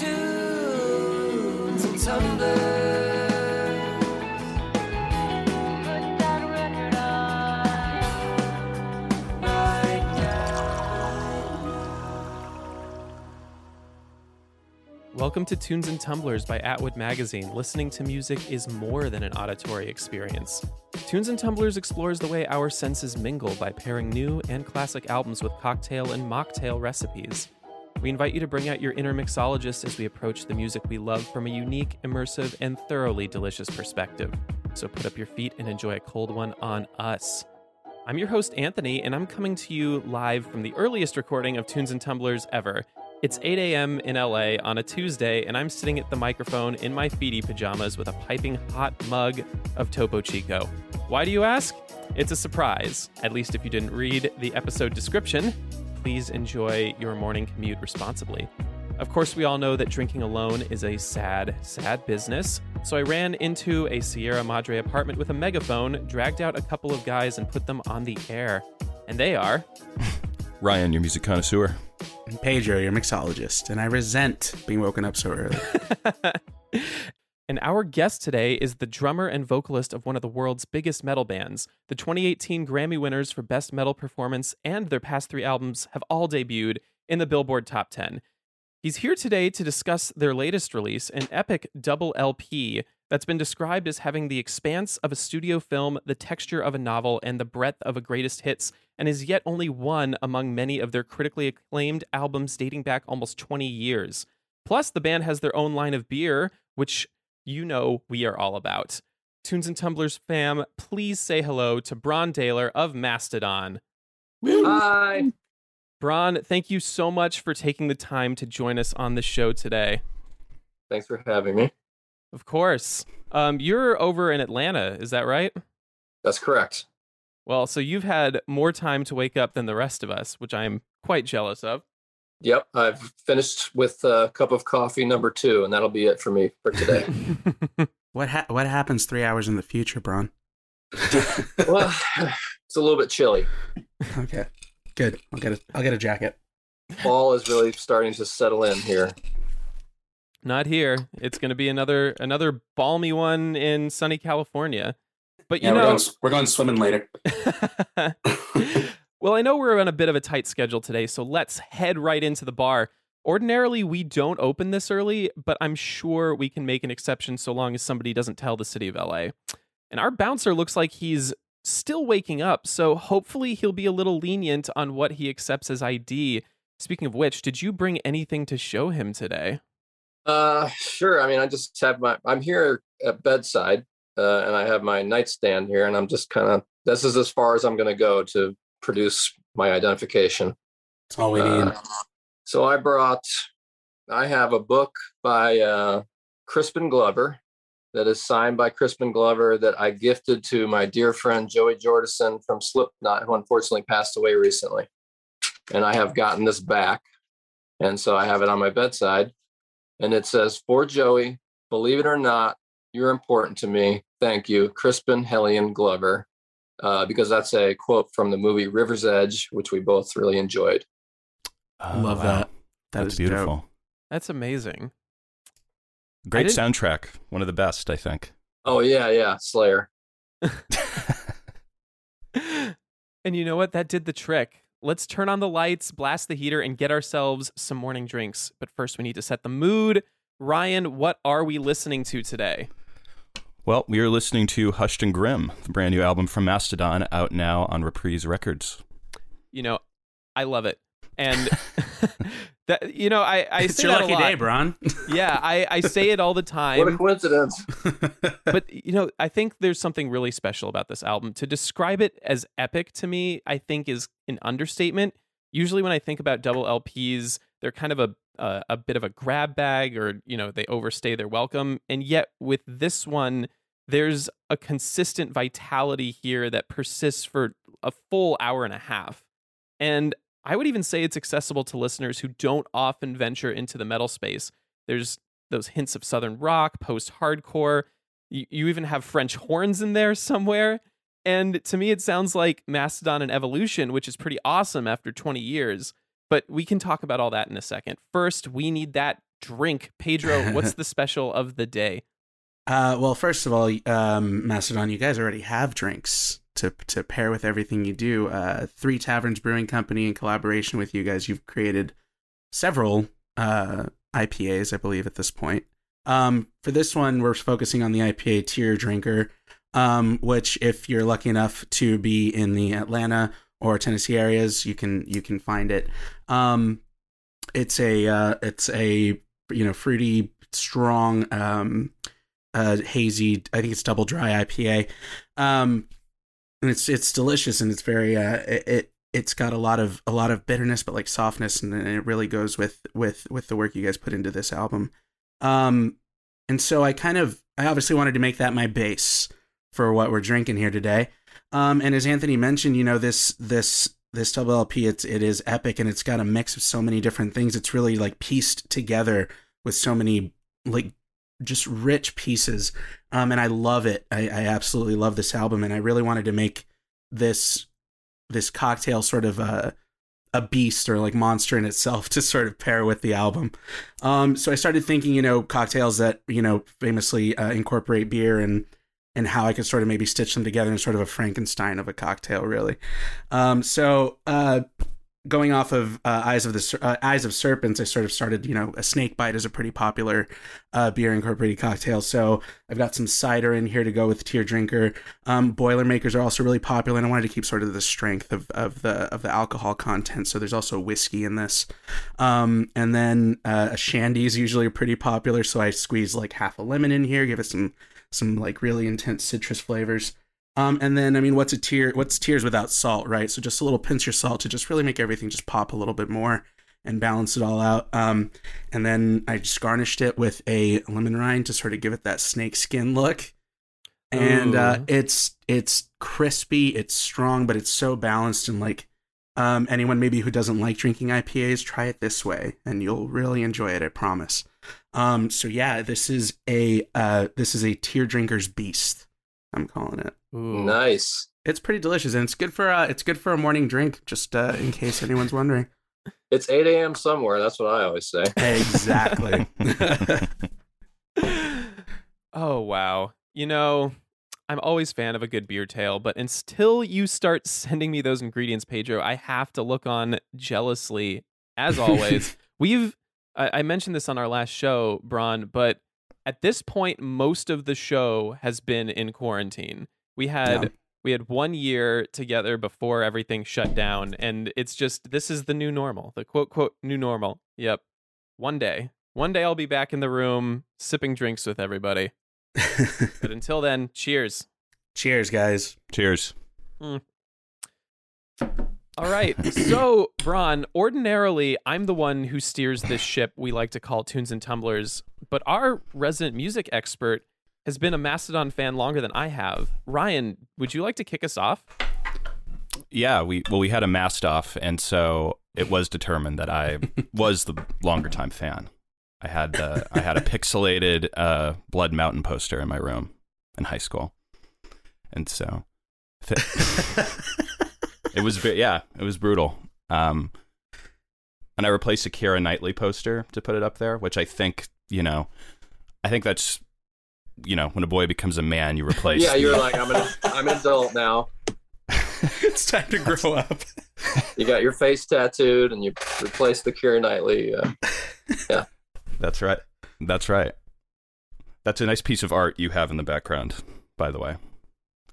Tunes and tumblers. Welcome to Tunes and Tumblers by Atwood Magazine. Listening to music is more than an auditory experience. Tunes and Tumblers explores the way our senses mingle by pairing new and classic albums with cocktail and mocktail recipes. We invite you to bring out your inner mixologist as we approach the music we love from a unique, immersive, and thoroughly delicious perspective. So put up your feet and enjoy a cold one on us. I'm your host, Anthony, and I'm coming to you live from the earliest recording of Tunes and Tumblers ever. It's 8 a.m. in LA on a Tuesday, and I'm sitting at the microphone in my feety pajamas with a piping hot mug of Topo Chico. Why do you ask? It's a surprise, at least if you didn't read the episode description. Please enjoy your morning commute responsibly. Of course, we all know that drinking alone is a sad, sad business. So I ran into a Sierra Madre apartment with a megaphone, dragged out a couple of guys, and put them on the air. And they are Ryan, your music connoisseur. And Pedro, your mixologist, and I resent being woken up so early. and our guest today is the drummer and vocalist of one of the world's biggest metal bands. The 2018 Grammy winners for Best Metal Performance and their past three albums have all debuted in the Billboard Top 10. He's here today to discuss their latest release, an epic double LP that's been described as having the expanse of a studio film, the texture of a novel, and the breadth of a greatest hits, and is yet only one among many of their critically acclaimed albums dating back almost 20 years. Plus, the band has their own line of beer, which you know we are all about. Tunes and Tumblers fam, please say hello to Brann Dailor of Mastodon. Hi. Brann, thank you so much for taking the time to join us on the show today. Thanks for having me. Of course. Um, you're over in Atlanta, is that right? That's correct. Well, so you've had more time to wake up than the rest of us, which I'm quite jealous of. Yep, I've finished with a cup of coffee number two, and that'll be it for me for today. what ha- what happens three hours in the future, Brann? well, it's a little bit chilly. Okay, good. I'll get a I'll get a jacket. Fall is really starting to settle in here. Not here. It's going to be another another balmy one in sunny California. But you yeah, know, we're going, we're going swimming later. well, I know we're on a bit of a tight schedule today, so let's head right into the bar. Ordinarily, we don't open this early, but I'm sure we can make an exception so long as somebody doesn't tell the city of LA. And our bouncer looks like he's still waking up, so hopefully he'll be a little lenient on what he accepts as ID. Speaking of which, did you bring anything to show him today? Uh, sure. I mean, I just have my. I'm here at bedside, uh, and I have my nightstand here, and I'm just kind of. This is as far as I'm going to go to produce my identification. That's all we need. Uh, so I brought. I have a book by uh, Crispin Glover that is signed by Crispin Glover that I gifted to my dear friend Joey Jordison from Slipknot, who unfortunately passed away recently. And I have gotten this back, and so I have it on my bedside and it says, For Joey, believe it or not, you're important to me. Thank you, Crispin Hellion Glover, uh, because that's a quote from the movie River's Edge, which we both really enjoyed. Oh, Love wow. that. that that's beautiful. Dope. That's amazing. Great soundtrack. One of the best, I think. Oh, yeah, yeah. Slayer. and you know what? That did the trick. Let's turn on the lights, blast the heater, and get ourselves some morning drinks. But first, we need to set the mood Ryan, what are we listening to today? Well, we are listening to Hushed and Grim, the brand new album from Mastodon, out now on Reprise Records. You know, I love it. And that you know, I, I it's say your that lucky a lot. day, Brann. Yeah, I, I say it all the time. What a coincidence. but you know, I think there's something really special about this album. To describe it as epic to me, I think is an understatement. Usually, when I think about double LPs, they're kind of a a, a bit of a grab bag, or you know, they overstay their welcome. And yet, with this one, there's a consistent vitality here that persists for a full hour and a half. And I would even say it's accessible to listeners who don't often venture into the metal space. There's those hints of southern rock, post hardcore. You, you even have French horns in there somewhere. And to me, it sounds like Mastodon and Evolution, which is pretty awesome after 20 years. But we can talk about all that in a second. First, we need that drink. Pedro, what's the special of the day? Uh, well, first of all, um, Mastodon, you guys already have drinks to to pair with everything you do. Uh, Three Taverns Brewing Company, in collaboration with you guys, you've created several uh, IPAs, I believe, at this point. Um, for this one, we're focusing on the IPA Teardrinker, um, which, if you're lucky enough to be in the Atlanta or Tennessee areas, you can you can find it. Um, it's a uh, it's a you know fruity, strong. Um, uh, hazy. I think it's double dry IPA. Um, and it's it's delicious and it's very uh, it, it it's got a lot of a lot of bitterness but like softness and, and it really goes with with with the work you guys put into this album. Um, and so I kind of I obviously wanted to make that my base for what we're drinking here today. Um, and as Anthony mentioned, you know this this this double LP it's it is epic and it's got a mix of so many different things. It's really like pieced together with so many like just rich pieces um and i love it. I, I absolutely love this album and i really wanted to make this this cocktail sort of a a beast or like monster in itself to sort of pair with the album. Um so i started thinking you know cocktails that you know famously uh, incorporate beer and and how i could sort of maybe stitch them together in sort of a frankenstein of a cocktail really. Um so uh going off of uh, eyes of the uh, eyes of serpents i sort of started you know a snake bite is a pretty popular uh, beer incorporated cocktail. So i've got some cider in here to go with Teardrinker. Um, boilermakers are also really popular and i wanted to keep sort of the strength of, of the of the alcohol content so there's also whiskey in this. Um, and then uh, a shandy is usually pretty popular so i squeeze like half a lemon in here give it some some like really intense citrus flavors um, and then I mean, what's a tear? What's tears without salt, right? So just a little pinch of salt to just really make everything just pop a little bit more and balance it all out. Um, and then I just garnished it with a lemon rind to sort of give it that snake skin look. And uh, it's it's crispy, it's strong, but it's so balanced and like um, anyone maybe who doesn't like drinking IPAs, try it this way, and you'll really enjoy it. I promise. Um, so yeah, this is a uh, this is a tear drinker's beast. I'm calling it. Ooh. Nice. It's pretty delicious, and it's good for uh, it's good for a morning drink. Just uh, in case anyone's wondering. It's 8 a.m. somewhere. That's what I always say. Exactly. Oh wow. You know, I'm always fan of a good beer tale, but until you start sending me those ingredients, Pedro, I have to look on jealously. As always, we've I, I mentioned this on our last show, Brann, but at this point, most of the show has been in quarantine. We had Yeah. we had one year together before everything shut down, and it's just this is the new normal, the quote quote new normal. Yep. One day, one day I'll be back in the room sipping drinks with everybody. But until then, cheers. Cheers, guys. Cheers. Hmm. All right. So, Brann, ordinarily, I'm the one who steers this ship we like to call Tunes and Tumblers, but our resident music expert has been a Mastodon fan longer than I have. Ryan, would you like to kick us off? Yeah, we well we had a mast off, and so it was determined that I was the longer time fan. I had the I had a pixelated uh, Blood Mountain poster in my room in high school, and so it was ve- yeah it was brutal. Um, and I replaced a Keira Knightley poster to put it up there, which I think you know, I think that's you know when a boy becomes a man, you replace. Yeah, you're like, I'm an, I'm an adult now. it's time to grow up. You got your face tattooed and you replaced the Keira Knightley. Uh, That's right. That's right. That's a nice piece of art you have in the background, by the way.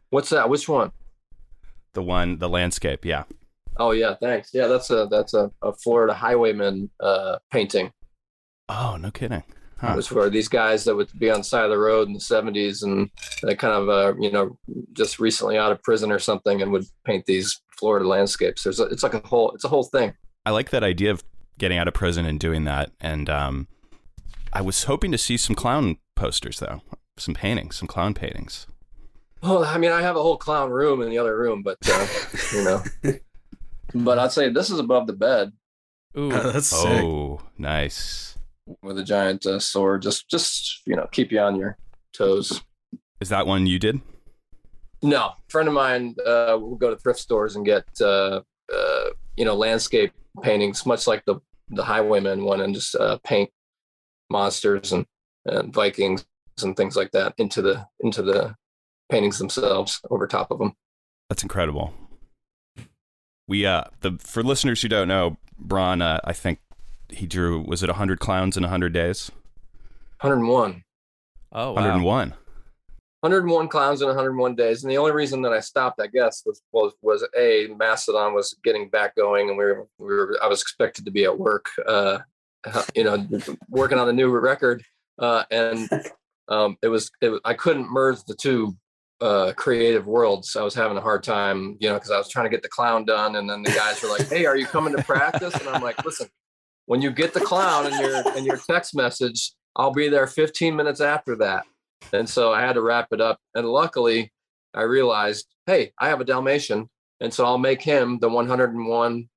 What's that? Which one? The one, the landscape. Yeah. Oh yeah, thanks. Yeah, that's a that's a, a Florida highwayman uh, painting. Oh, no kidding. It was for these guys that would be on the side of the road in the '70s, and they kind of uh, you know just recently out of prison or something, and would paint these Florida landscapes. There's a, it's like a whole it's a whole thing. I like that idea of getting out of prison and doing that. And um, I was hoping to see some clown posters, though, some paintings, some clown paintings. Well, I mean, I have a whole clown room in the other room, but uh, you know, but I'd say this is above the bed Ooh, that's sick. Oh, nice. with a giant uh, sword. Just just you know, keep you on your toes. Is that one you did? No, a friend of mine uh, will go to thrift stores and get uh, uh, you know landscape paintings, much like the the Highwayman one, and just uh, paint monsters and, and Vikings and things like that into the into the paintings themselves over top of them. That's incredible. We uh the for listeners who don't know, Brann, uh, I think he drew was it 100 clowns in 100 days? 101. oh wow. 101. 101 clowns in 101 days, and the only reason that I stopped, I guess, was was was a Mastodon was getting back going, and we were we were I was expected to be at work, uh, you know, working on a new record, uh, and um, it was it, was- I couldn't merge the two uh, creative worlds. I was having a hard time, you know, because I was trying to get the clown done, and then the guys were like, "Hey, are you coming to practice?" And I'm like, "Listen, when you get the clown in your in your text message, I'll be there 15 minutes after that." And so I had to wrap it up. And luckily, I realized, hey, I have a Dalmatian, and so I'll make him the 101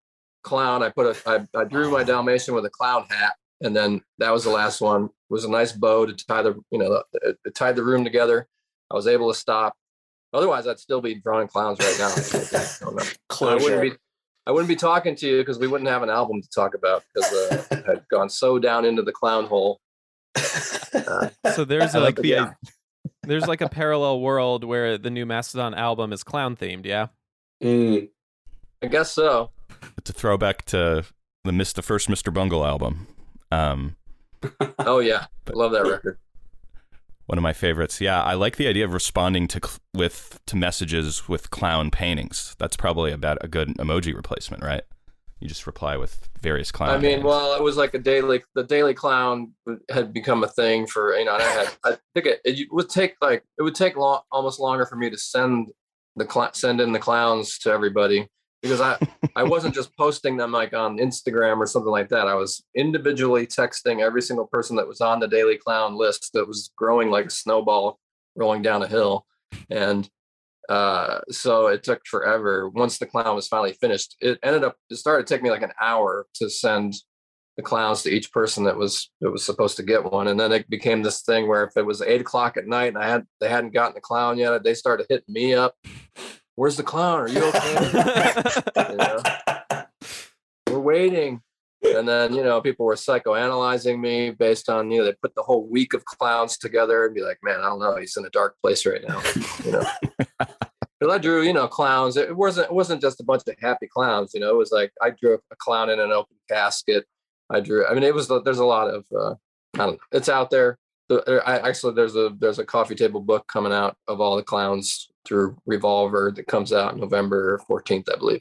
clown. I put a I, I drew my Dalmatian with a clown hat, and then that was the last one. It was a nice bow to tie the you know tied the room together. I was able to stop. Otherwise, I'd still be drawing clowns right now. I. I wouldn't be. I wouldn't be talking to you because we wouldn't have an album to talk about because uh, I had gone so down into the clown hole. So there's I like like the- yeah. there's like a parallel world where the new Mastodon album is clown themed. Yeah. Mm. I guess so. It's a throwback to the Miss the first Mr. Bungle album. Um Oh yeah, love that record. One of my favorites. Yeah, I like the idea of responding to cl- with to messages with clown paintings. That's probably about a good emoji replacement, right? You just reply with various clown. I mean, paintings. well, it was like a daily. The daily clown had become a thing for you know. And I had. I think it, it would take like it would take long, almost longer for me to send the cl- send in the clowns to everybody because I I wasn't just posting them like on Instagram or something like that. I was individually texting every single person that was on the daily clown list that was growing like a snowball rolling down a hill, and uh, so it took forever. Once the clown was finally finished, it ended up. It started to take me like an hour to send the clowns to each person that was that was supposed to get one, and then it became this thing where if it was eight o'clock at night and I had they hadn't gotten the clown yet, they started hitting me up. Where's the clown? Are you okay? You know? We're waiting. And then, you know, people were psychoanalyzing me based on, you know, they put the whole week of clowns together and be like, man, I don't know. He's in a dark place right now. You know, because I drew, you know, clowns. It wasn't, it wasn't just a bunch of happy clowns. You know, it was like I drew a clown in an open casket. I drew. I mean, it was. There's a lot of. Uh, I don't know. It's out there. The- uh, I actually there's a there's a coffee table book coming out of all the clowns through Revolver that comes out November 14th, I believe.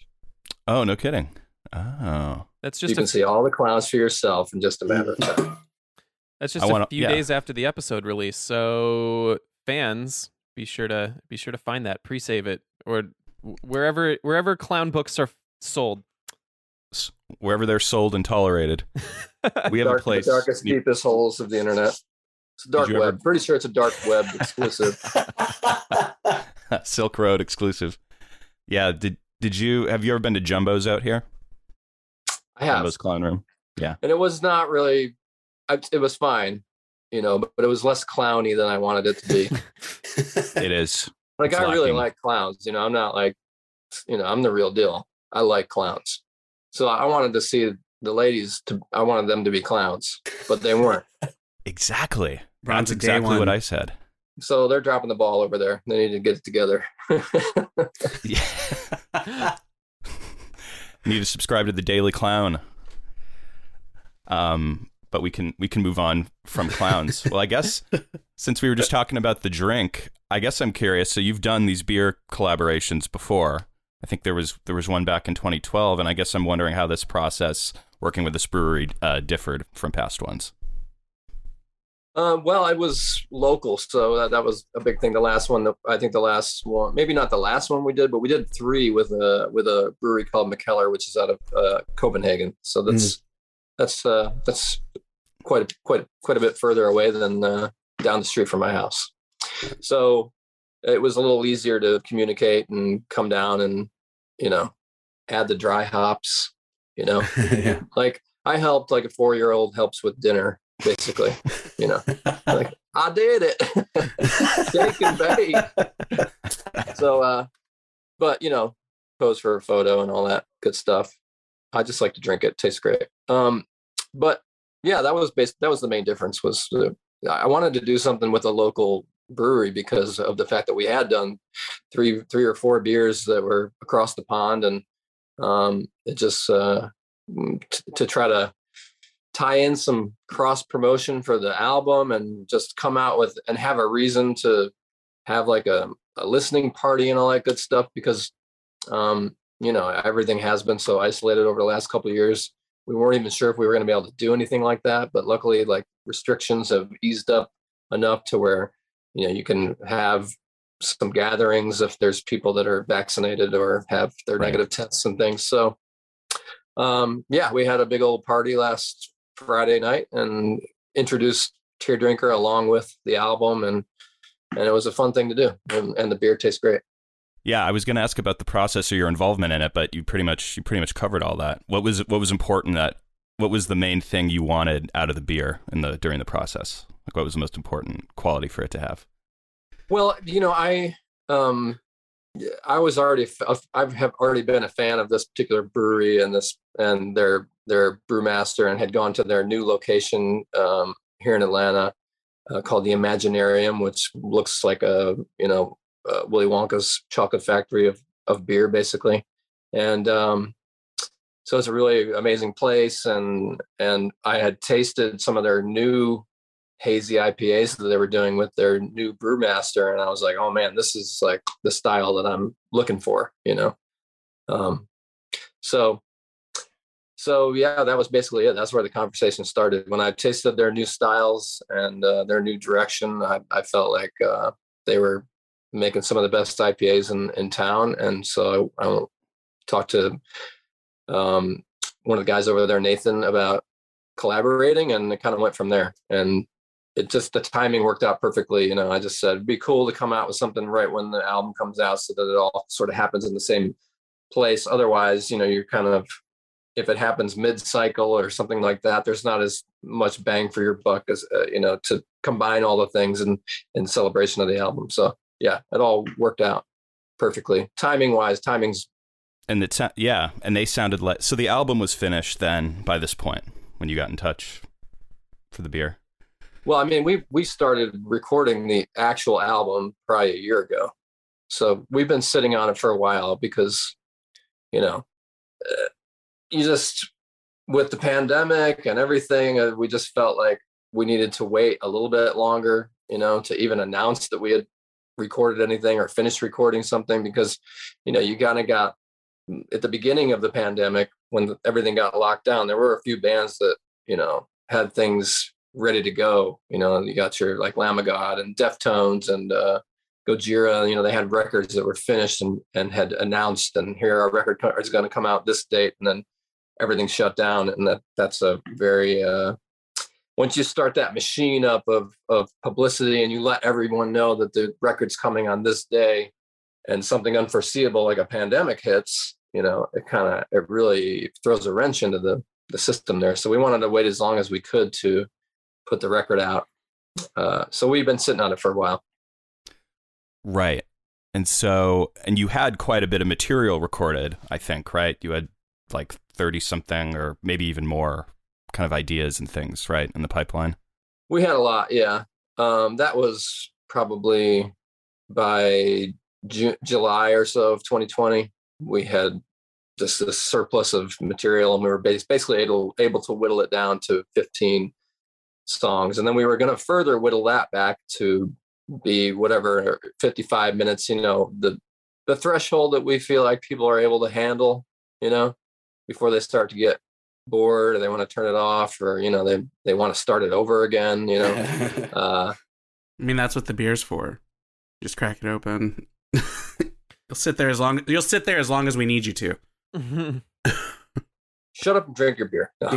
oh, no kidding. Oh, That's just you just can a, see all the clowns for yourself in just a matter of time. that's just I a wanna- few yeah. days after the episode release. So fans, be sure to be sure to find that, pre-save it, or wherever wherever clown books are sold. Wherever they're sold and tolerated, we have Dark, a place. The darkest, deepest holes of the internet. It's a dark web. ever- Pretty sure it's a dark web exclusive. Silk Road exclusive. Yeah. Did did you have you ever been to Jumbo's out here? I have, Jumbo's Clown Room. Yeah. And it was not really. It was fine, you know, but, but it was less clowny than I wanted it to be. It is. Like It's I really like clowns. You know, I'm not like, you know, I'm the real deal. I like clowns. So I wanted to see the ladies to. I wanted them to be clowns, but they weren't. Exactly. Bronze That's a day exactly what. I said. So they're dropping the ball over there. They need to get it together. Yeah. Need to subscribe to the Daily Clown. Um, but we can we can move on from clowns. well, I guess since we were just talking about the drink, I guess I'm curious. So you've done these beer collaborations before. I think there was there was one back in 2012, and I guess I'm wondering how this process working with this brewery uh, differed from past ones. Um, well, I was local, so that, that was a big thing. The last one, I think the last one, maybe not the last one we did, but we did three with a with a brewery called Mikkeller, which is out of uh, Copenhagen. So that's that's uh, that's quite a, quite quite a bit further away than uh, down the street from my house. So it was a little easier to communicate and come down and you know add the dry hops. You know, yeah. like I helped like a four year old helps with dinner, basically. you know, like I did it, shake and bake. So, uh, but you know, pose for a photo and all that good stuff. I just like to drink it; tastes great. Um, but yeah, that was based. That was the main difference. Was uh, I wanted to do something with a local brewery because of the fact that we had done three, three or four beers that were across the pond, and um, it just uh, t- to try to tie in some cross promotion for the album and just come out with and have a reason to have like a, a listening party and all that good stuff because um, you know everything has been so isolated over the last couple of years we weren't even sure if we were going to be able to do anything like that but luckily like restrictions have eased up enough to where you know you can have some gatherings if there's people that are vaccinated or have their Right. negative tests and things so um yeah we had a big old party last friday night and introduced tear drinker along with the album and and it was a fun thing to do and, and the beer tastes great Yeah, I was going to ask about the process or your involvement in it, but you pretty much you pretty much covered all that. What was what was important that what was the main thing you wanted out of the beer in the during the process? Like what was the most important quality for it to have? Well, you know, I um I was already I have already been a fan of this particular brewery and this and their their brewmaster and had gone to their new location um, here in Atlanta uh, called the Imaginarium, which looks like a you know uh, Willy Wonka's chocolate factory of of beer, basically. And um, so it's a really amazing place, and and I had tasted some of their new hazy IPAs that they were doing with their new brewmaster, and I was like, oh man, this is like the style that I'm looking for, you know. Um, so, so yeah, that was basically it. That's where the conversation started. When I tasted their new styles and uh, their new direction, I, I felt like uh, they were making some of the best IPAs in in town, and so I, I talked to um, one of the guys over there, Nathan, about collaborating, and it kind of went from there. And it just the timing worked out perfectly. You know, I just said it'd be cool to come out with something right when the album comes out, so that it all sort of happens in the same place. Otherwise, you know, you're kind of if it happens mid-cycle or something like that, there's not as much bang for your buck as uh, you know to combine all the things in in celebration of the album. So yeah, it all worked out perfectly. Timing wise, timing's And it sa- yeah, and they sounded like so the album was finished then by this point when you got in touch for the beer. Well, I mean, we we started recording the actual album probably a year ago, so we've been sitting on it for a while because, you know, uh, you just with the pandemic and everything, uh, we just felt like we needed to wait a little bit longer, you know, to even announce that we had recorded anything or finished recording something because, you know, you kind of got at the beginning of the pandemic when everything got locked down, there were a few bands that you know had things ready to go. You know, you got your like Lamb of God and Deftones and uh, Gojira. You know, they had records that were finished and and had announced, and here our record is going to come out this date, and then everything shut down, and that that's a very uh, once you start that machine up of of publicity and you let everyone know that the record's coming on this day and something unforeseeable like a pandemic hits you know it kind of it really throws a wrench into the the system there so we wanted to wait as long as we could to put the record out uh, so we've been sitting on it for a while Right. And so, and you had quite a bit of material recorded, I think, right? You had like 30 something or maybe even more kind of ideas and things, right, in the pipeline. we had a lot yeah um, that was probably by Ju- july or so of 2020 we had just this surplus of material and we were bas- basically able, able to whittle it down to 15 songs, and then we were going to further whittle that back to be whatever 55 minutes. You know, the the threshold that we feel like people are able to handle. You know, before they start to get bored or they want to turn it off or you know they they want to start it over again. You know, uh, I mean, that's what the beer's for. Just crack it open. you'll sit there as long. You'll sit there as long as we need you to. shut up and drink your beer. No.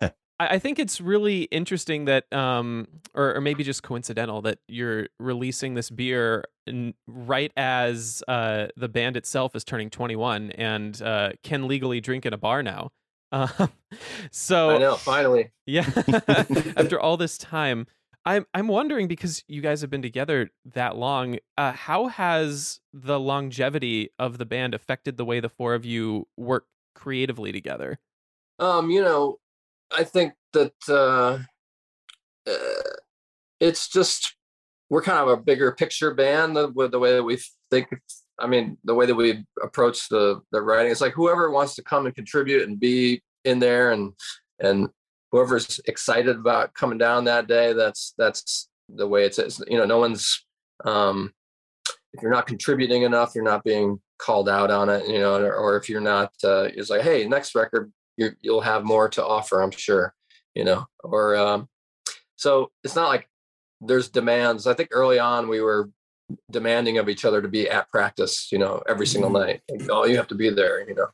I I think it's really interesting that, um, or, or maybe just coincidental that you're releasing this beer n- right as uh, the band itself is turning 21 and uh, can legally drink in a bar now. Um, so I know. Finally, yeah, after all this time, I'm I'm wondering because you guys have been together that long, uh, how has the longevity of the band affected the way the four of you work creatively together? um, you know, I think that uh, uh, it's just we're kind of a bigger picture band with the way that we think. I mean, the way that we approach the the writing. It's like whoever wants to come and contribute and be in there, and and whoever's excited about coming down that day. That's that's the way it's. it's you know, no one's. Um, if you're not contributing enough, you're not being called out on it. You know, or, or if you're not, uh, it's like, hey, next record, you you'll have more to offer. I'm sure. You know, or um, so it's not like there's demands. I think early on we were demanding of each other to be at practice, you know, every single night. Like, oh, you have to be there, you know.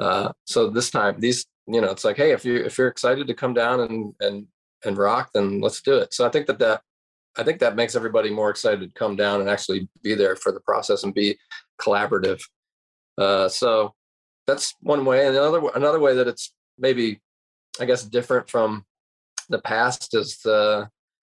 Uh, so this time, these, you know, it's like, hey, if you if you're excited to come down and and and rock, then let's do it. So I think that that I think that makes everybody more excited to come down and actually be there for the process and be collaborative. Uh, so that's one way, and another another way that it's maybe, I guess, different from the past is the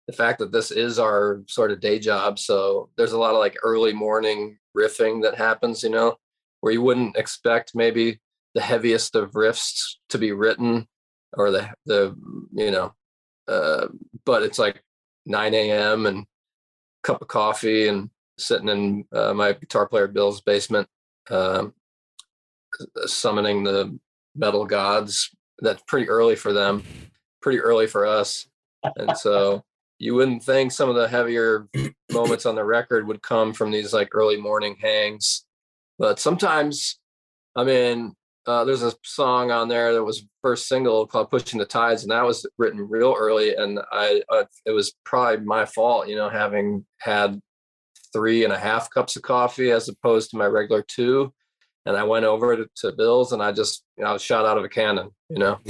the fact that this is our sort of day job. So there's a lot of like early morning riffing that happens, you know, where you wouldn't expect maybe the heaviest of riffs to be written or the the you know, uh, but it's like 9 a.m. and cup of coffee and sitting in uh, my guitar player Bill's basement, um, summoning the metal gods. That's pretty early for them, pretty early for us, and so you wouldn't think some of the heavier moments on the record would come from these like early morning hangs, but sometimes, I mean, uh, there's a song on there that was first single called "Pushing the Tides," and that was written real early, and I uh, it was probably my fault, you know, having had three and a half cups of coffee as opposed to my regular two. And I went over to, to Bill's and I just, you know, I was shot out of a cannon, you know.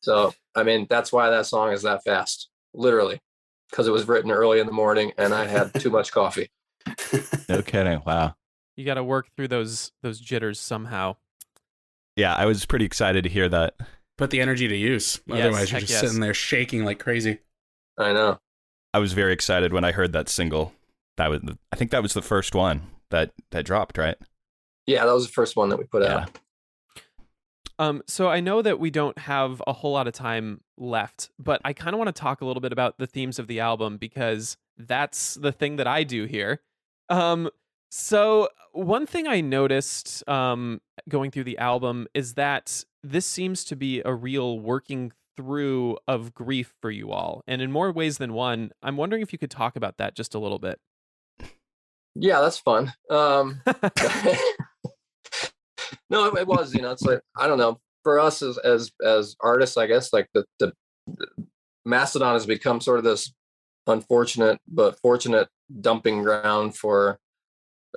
So, I mean, that's why that song is that fast, literally, because it was written early in the morning and I had too much coffee. No kidding. Wow. You got to work through those those jitters somehow. Yeah, I was pretty excited to hear that. Put the energy to use. Yes, Otherwise, you're just yes. sitting there shaking like crazy. I know. I was very excited when I heard that single. That was, I think that was the first one that that dropped, right? Yeah, that was the first one that we put Yeah. out. Um, so I know that we don't have a whole lot of time left, but I kind of want to talk a little bit about the themes of the album because that's the thing that I do here. Um, so one thing I noticed um, going through the album is that this seems to be a real working through of grief for you all, and in more ways than one. I'm wondering if you could talk about that just a little bit. Yeah, that's fun. No, it, was. You know, it's like I don't know. For us as as as artists, I guess like the the, the Mastodon has become sort of this unfortunate but fortunate dumping ground for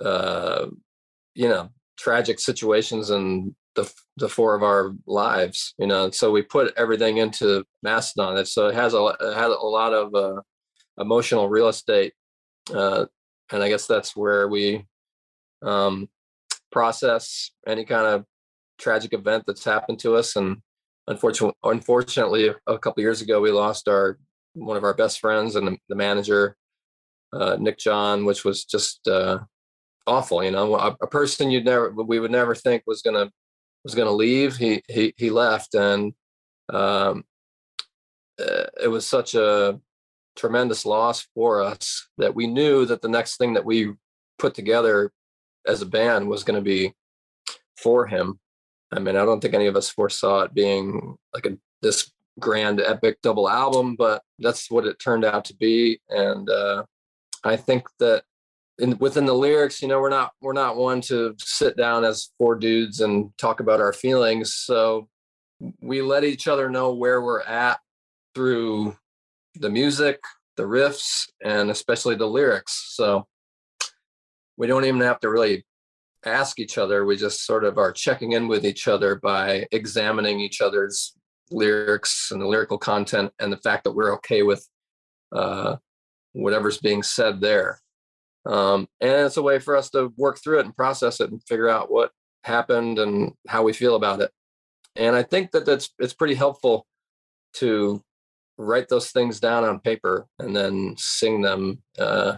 uh you know tragic situations in the the four of our lives you know so we put everything into mastodon so it has a it a lot of uh, emotional real estate uh and i guess that's where we um process any kind of tragic event that's happened to us and unfortunately unfortunately a couple years ago we lost our one of our best friends and the, the manager uh, nick john which was just uh, awful you know? A, a person you'd never we would never think was gonna was gonna leave. He he, he left and um, uh, it was such a tremendous loss for us that we knew that the next thing that we put together as a band was going to be for him. I mean, I don't think any of us foresaw it being like a this grand epic double album, but that's what it turned out to be. And uh, I think that in within the lyrics, you know, we're not we're not one to sit down as four dudes and talk about our feelings. So we let each other know where we're at through the music, the riffs, and especially the lyrics. So we don't even have to really ask each other. We just sort of are checking in with each other by examining each other's lyrics and the lyrical content and the fact that we're okay with uh, whatever's being said there. Um, and it's a way for us to work through it and process it and figure out what happened and how we feel about it. And I think that that's it's pretty helpful to write those things down on paper and then sing them. Uh,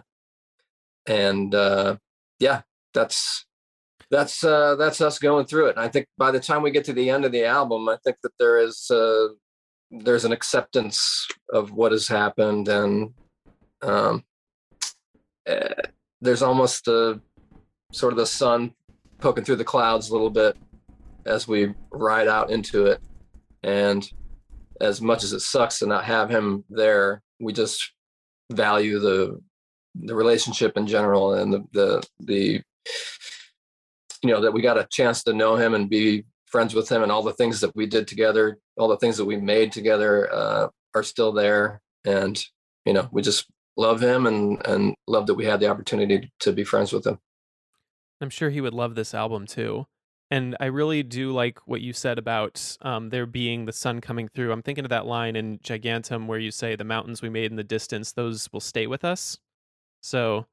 and uh, yeah, that's that's uh, that's us going through it. And I think by the time we get to the end of the album, I think that there is uh, there's an acceptance of what has happened, and um, eh, there's almost a sort of the sun poking through the clouds a little bit as we ride out into it. And as much as it sucks to not have him there, we just value the the relationship in general and the the the you know that we got a chance to know him and be friends with him and all the things that we did together all the things that we made together uh, are still there and you know we just love him and and love that we had the opportunity to be friends with him I'm sure he would love this album too. And I really do like what you said about um, there being the sun coming through. I'm thinking of that line in Gigantium where you say, The mountains we made in the distance, those will stay with us. So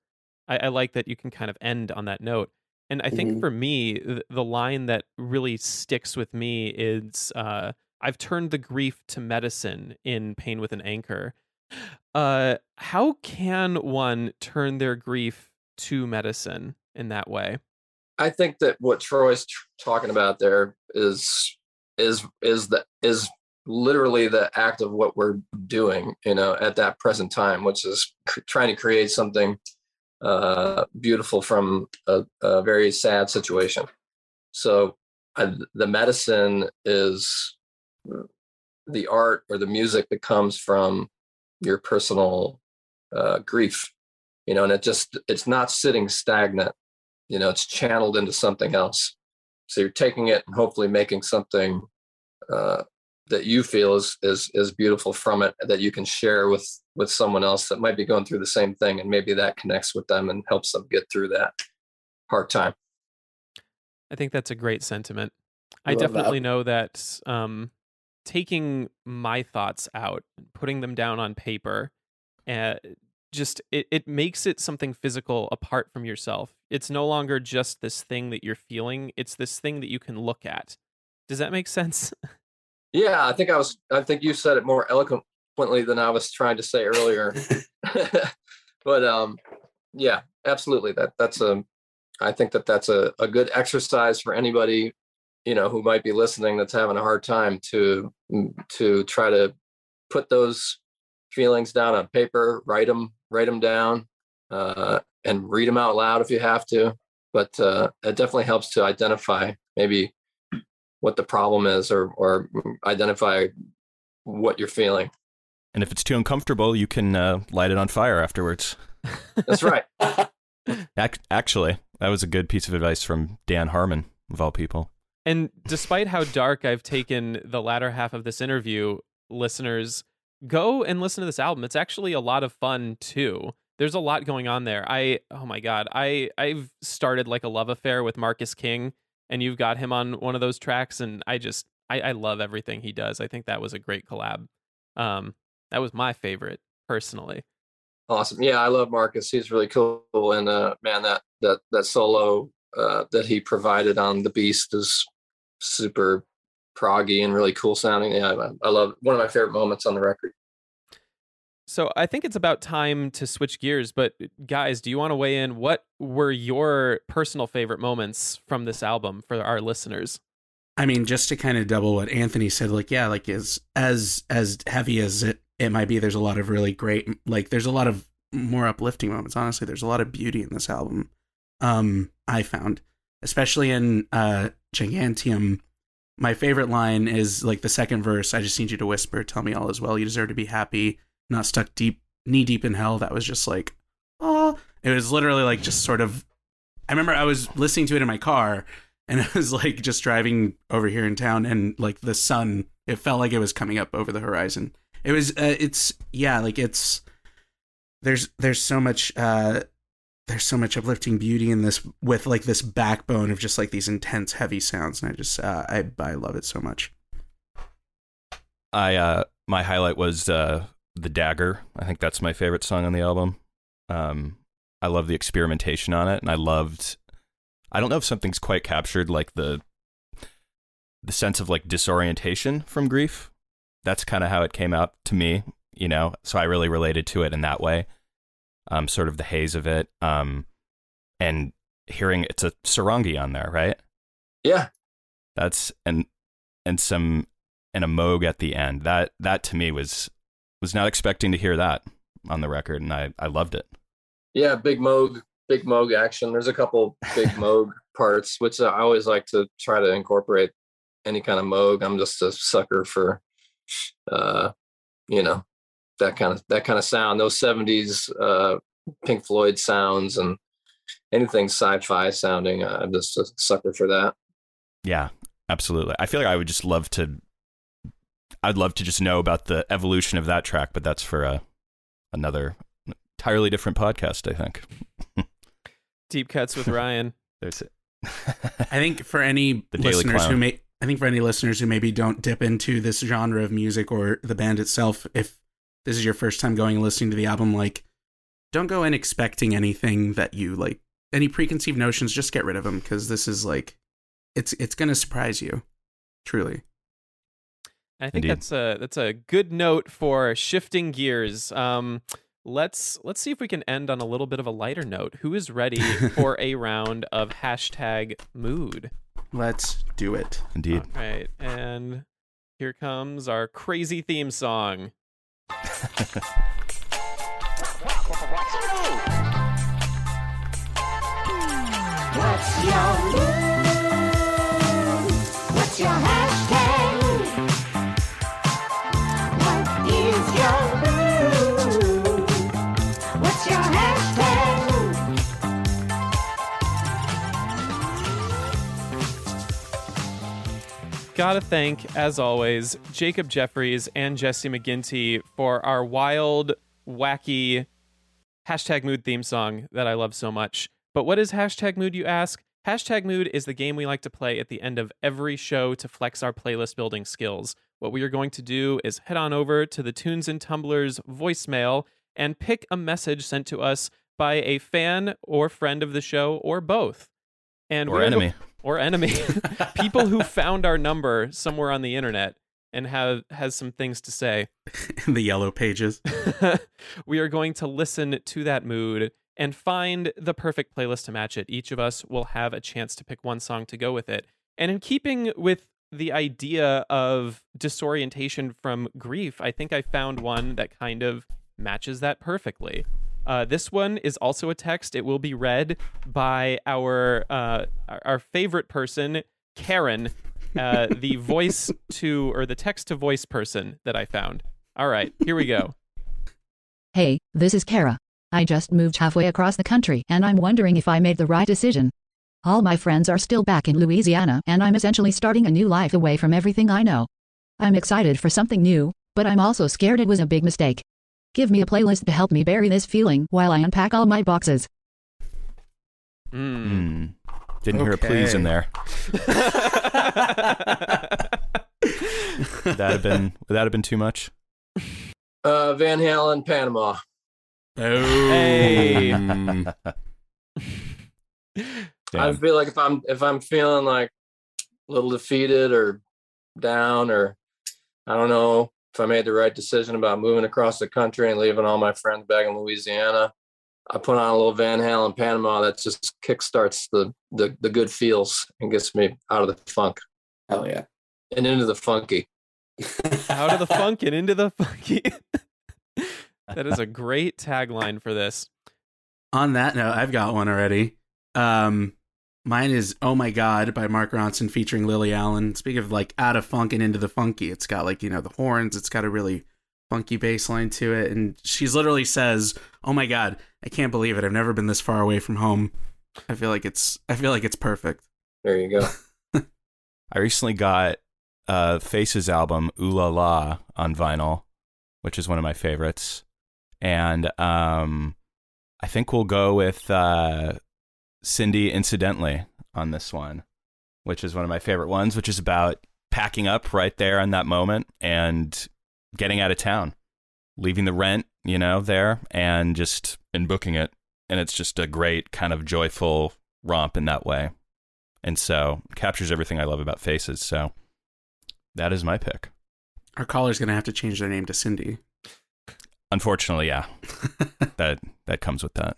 I, I like that you can kind of end on that note. And I think Mhm. for me, the, the line that really sticks with me is uh, I've turned the grief to medicine in Pain with an Anchor. Uh, how can one turn their grief to medicine in that way? I think that what Troy's tr- talking about there is is is the is literally the act of what we're doing, you know, at that present time, which is cr- trying to create something uh, beautiful from a, a very sad situation. So I, the medicine is the art or the music that comes from your personal uh, grief, you know, and it just it's not sitting stagnant you know it's channeled into something else so you're taking it and hopefully making something uh, that you feel is is is beautiful from it that you can share with with someone else that might be going through the same thing and maybe that connects with them and helps them get through that hard time I think that's a great sentiment. I Love that. definitely know that um, taking my thoughts out, putting them down on paper, uh, just it, it makes it something physical apart from yourself. It's no longer just this thing that you're feeling, it's this thing that you can look at. Does that make sense? yeah i think i was i think you said it more eloquently than i was trying to say earlier. But um yeah absolutely. That that's a i think that that's a, a good exercise for anybody you know who might be listening that's having a hard time to to try to put those feelings down on paper write them write them down uh, and read them out loud if you have to. But uh, it definitely helps to identify maybe what the problem is or or identify what you're feeling And if it's too uncomfortable, you can uh, light it on fire afterwards. that's right actually, that was a good piece of advice from Dan Harmon, of all people. And despite how dark I've taken the latter half of this interview, listeners, go and listen to this album. It's actually a lot of fun too. There's a lot going on there. I oh my god, I I've started like a love affair with Marcus King, and you've got him on one of those tracks, and I just I, I love everything he does. I think that was a great collab. Um, that was my favorite personally. Awesome. Yeah, I love Marcus. He's really cool. And uh man, that that that solo uh that he provided on The Beast is super proggy and really cool sounding. Yeah, I, I love one of my favorite moments on the record. So I think it's about time to switch gears. But guys, do you want to weigh in? What were your personal favorite moments from this album for our listeners? I mean, just to kind of double what Anthony said, like, yeah, like as as as heavy as it it might be, there's a lot of really great, like, there's a lot of more uplifting moments. Honestly, there's a lot of beauty in this album. Um, I found, especially in uh Gigantium, my favorite line is like the second verse. I just need you to whisper, tell me all is well. You deserve to be happy, not stuck deep, knee deep in hell. That was just like, oh, it was literally like just sort of. I remember I was listening to it in my car, and I was like just driving over here in town, and like the sun, it felt like it was coming up over the horizon. It was, uh, it's yeah, like it's there's there's so much uh there's so much uplifting beauty in this with like this backbone of just like these intense heavy sounds and i just uh, i i love it so much I uh my highlight was uh the dagger. I think that's my favorite song on the album. Um I love the experimentation on it and I loved I don't know if something's quite captured like the the sense of like disorientation from grief. That's kind of how it came out to me, you know. So I really related to it in that way. Um sort of the haze of it. Um and hearing it's a sarangi on there, right? Yeah. That's and and some and a moog at the end. That that to me was was not expecting to hear that on the record, and I I loved it. Yeah, big Moog, big Moog action. There's a couple big Moog parts, which I always like to try to incorporate any kind of Moog. I'm just a sucker for, uh, you know, that kind of that kind of sound. Those '70s uh, Pink Floyd sounds and anything sci-fi sounding. I'm just a sucker for that. Yeah, absolutely. I feel like I would just love to. I'd love to just know about the evolution of that track, but that's for a another entirely different podcast. I think. Deep cuts with Ryan. There's it. i think for any The listeners who may i think for any listeners who maybe don't dip into this genre of music or the band itself if this is your first time going and listening to the album like don't go in expecting anything that you like any preconceived notions just get rid of them because this is like it's it's gonna surprise you truly I think Indeed. that's a that's a good note for shifting gears. Um, let's let's see if we can end on a little bit of a lighter note. Who is ready for a round of hashtag mood? let's do it indeed. All right, and here comes our crazy theme song. What's your mood? Gotta thank, as always, Jacob Jeffries and Jesse McGinty for our wild, wacky hashtag mood theme song that I love so much. But what is hashtag mood, you ask? Hashtag mood is the game we like to play at the end of every show to flex our playlist building skills. What we are going to do is head on over to the Tunes and Tumblers voicemail and pick a message sent to us by a fan or friend of the show or both. And Or are go- enemy. Or enemy. People who found our number somewhere on the internet and have has some things to say. in the yellow pages we are going to listen to that mood and find the perfect playlist to match it. Each of us will have a chance to pick one song to go with it. And in keeping with the idea of disorientation from grief, I think I found one that kind of matches that perfectly. Uh, this one is also a text. It will be read by our uh, our- our favorite person, Karen, uh, the voice to or the text to voice person that I found. All right, here we go. Hey, this is Kara. I just moved halfway across the country and I'm wondering if I made the right decision. All my friends are still back in Louisiana and I'm essentially starting a new life away from everything I know. I'm excited for something new, but I'm also scared it was a big mistake. Give me a playlist to help me bury this feeling while I unpack all my boxes. Mm. Hmm. Didn't hear a please in there. That have been would that have been too much? Uh, Van Halen, Panama. oh Hey. I feel like if I'm if I'm feeling like a little defeated or down or I don't know if I made the right decision about moving across the country and leaving all my friends back in Louisiana, I put on a little Van Halen Panama that just kickstarts the the the good feels and gets me out of the funk hell yeah and into the funky. Out of the funk and into the funky. that is a great tagline for this. on that note, I've got one already. Um, Mine is "Oh My God" by Mark Ronson featuring Lily Allen. Speaking of like out of funk and into the funky, it's got like you know the horns. It's got a really funky bass line to it, and she's literally says, "Oh my God, I can't believe it. I've never been this far away from home." I feel like it's I feel like it's perfect. There you go. I recently got uh, Faces album Ooh La La on vinyl, which is one of my favorites, and um, I think we'll go with uh, Cindy Incidentally on this one, which is one of my favorite ones, which is about packing up right there in that moment and getting out of town, leaving the rent, you know, there and just and booking it. And it's just a great kind of joyful romp in that way. And so captures everything I love about faces. So that is my pick. Our caller's gonna have to change their name to Cindy. Unfortunately, yeah. that that comes with that.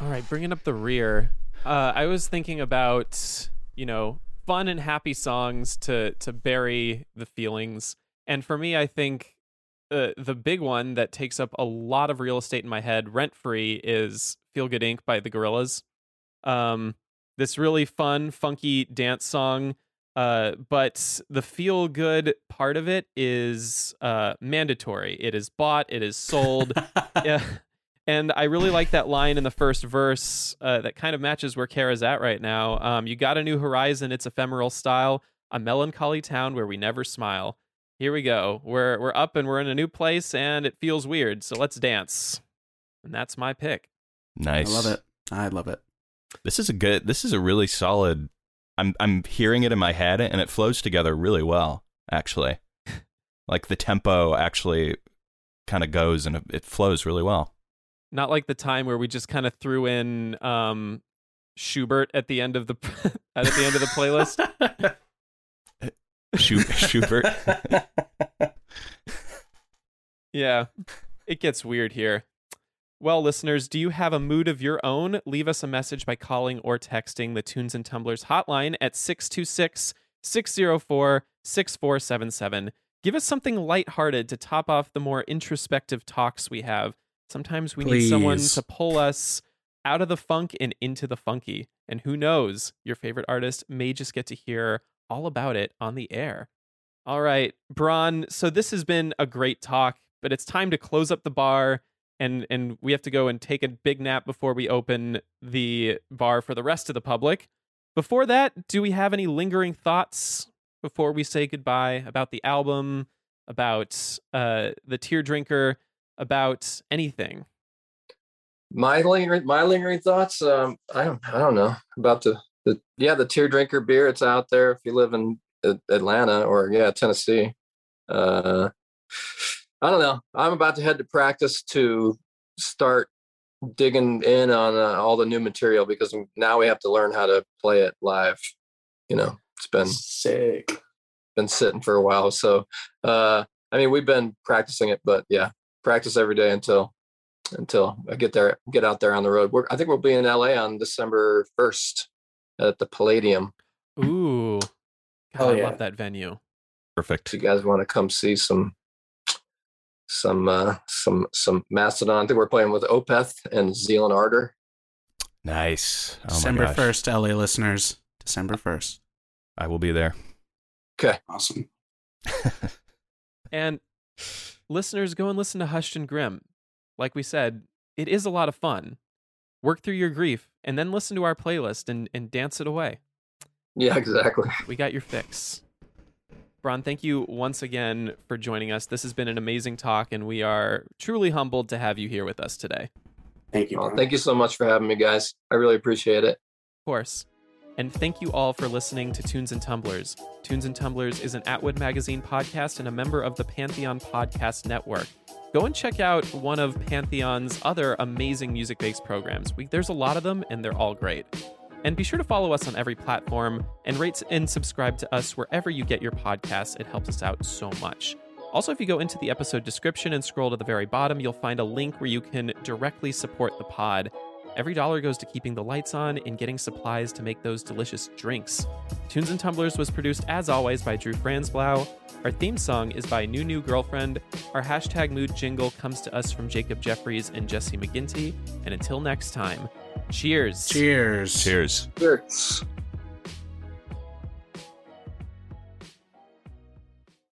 All right, bringing up the rear. Uh, I was thinking about you know fun and happy songs to to bury the feelings, and for me, I think uh, the big one that takes up a lot of real estate in my head, rent free, is "Feel Good Inc." by the Gorillaz. Um, this really fun, funky dance song. Uh, but the feel good part of it is uh, mandatory. It is bought. It is sold. yeah. And I really like that line in the first verse uh, that kind of matches where Kara's at right now. Um, you got a new horizon, its ephemeral style, a melancholy town where we never smile. Here we go. We're we're up and we're in a new place and it feels weird. So let's dance. And that's my pick. Nice. I love it. I love it. This is a good. This is a really solid. I'm I'm hearing it in my head, and it flows together really well. Actually, like the tempo actually kind of goes, and it, it flows really well. Not like the time where we just kind of threw in um, Schubert at the end of the at the end of the playlist. Schu- Schubert. Yeah, it gets weird here. Well, listeners, do you have a mood of your own? Leave us a message by calling or texting the Tunes and Tumblers hotline at 626 604 6477. Give us something lighthearted to top off the more introspective talks we have. Sometimes we need someone to pull us out of the funk and into the funky. And who knows, your favorite artist may just get to hear all about it on the air. All right, Brann. So this has been a great talk, but it's time to close up the bar, and and we have to go and take a big nap before we open the bar for the rest of the public. Before that, do we have any lingering thoughts before we say goodbye about the album, about uh, the Teardrinker, about anything? My lingering, my lingering thoughts. Um, I don't, I don't know about the, the, yeah, the Teardrinker beer. It's out there if you live in Atlanta or yeah, Tennessee. Uh, I don't know. I'm about to head to practice to start digging in on uh, all the new material because now we have to learn how to play it live. You know, it's been Sick. been sitting for a while. So, uh, I mean, we've been practicing it, but yeah, practice every day until until I get there, get out there on the road. We're, I think we'll be in LA on December first at the Palladium. Ooh, God, Oh, I yeah. love that venue. Perfect. If you guys want to come see some some uh some some Mastodon, I think we're playing with Opeth and Zeal & Ardor. Nice. Oh December first, LA listeners. December first. I will be there. Okay. Awesome. And listeners, go and listen to Hushed and Grim. Like we said, it is a lot of fun. Work through your grief and then listen to our playlist and, and dance it away. Yeah, exactly. We got your fix. Brann, thank you once again for joining us. This has been an amazing talk, and we are truly humbled to have you here with us today. Thank you. Well, thank you so much for having me, guys. I really appreciate it. Of course. And thank you all for listening to Tunes and Tumblers. Tunes and Tumblers is an Atwood Magazine podcast and a member of the Pantheon Podcast Network. Go and check out one of Pantheon's other amazing music based programs. We, there's a lot of them, and they're all great. And be sure to follow us on every platform and rate and subscribe to us wherever you get your podcasts. It helps us out so much. Also, if you go into the episode description and scroll to the very bottom, you'll find a link where you can directly support the pod. Every dollar goes to keeping the lights on and getting supplies to make those delicious drinks. Tunes and Tumblers was produced, as always, by Drew Franzblau. Our theme song is by New New Girlfriend. Our hashtag mood jingle comes to us from Jacob Jeffries and Jesse McGinty. And until next time, Cheers. Cheers. Cheers. Cheers.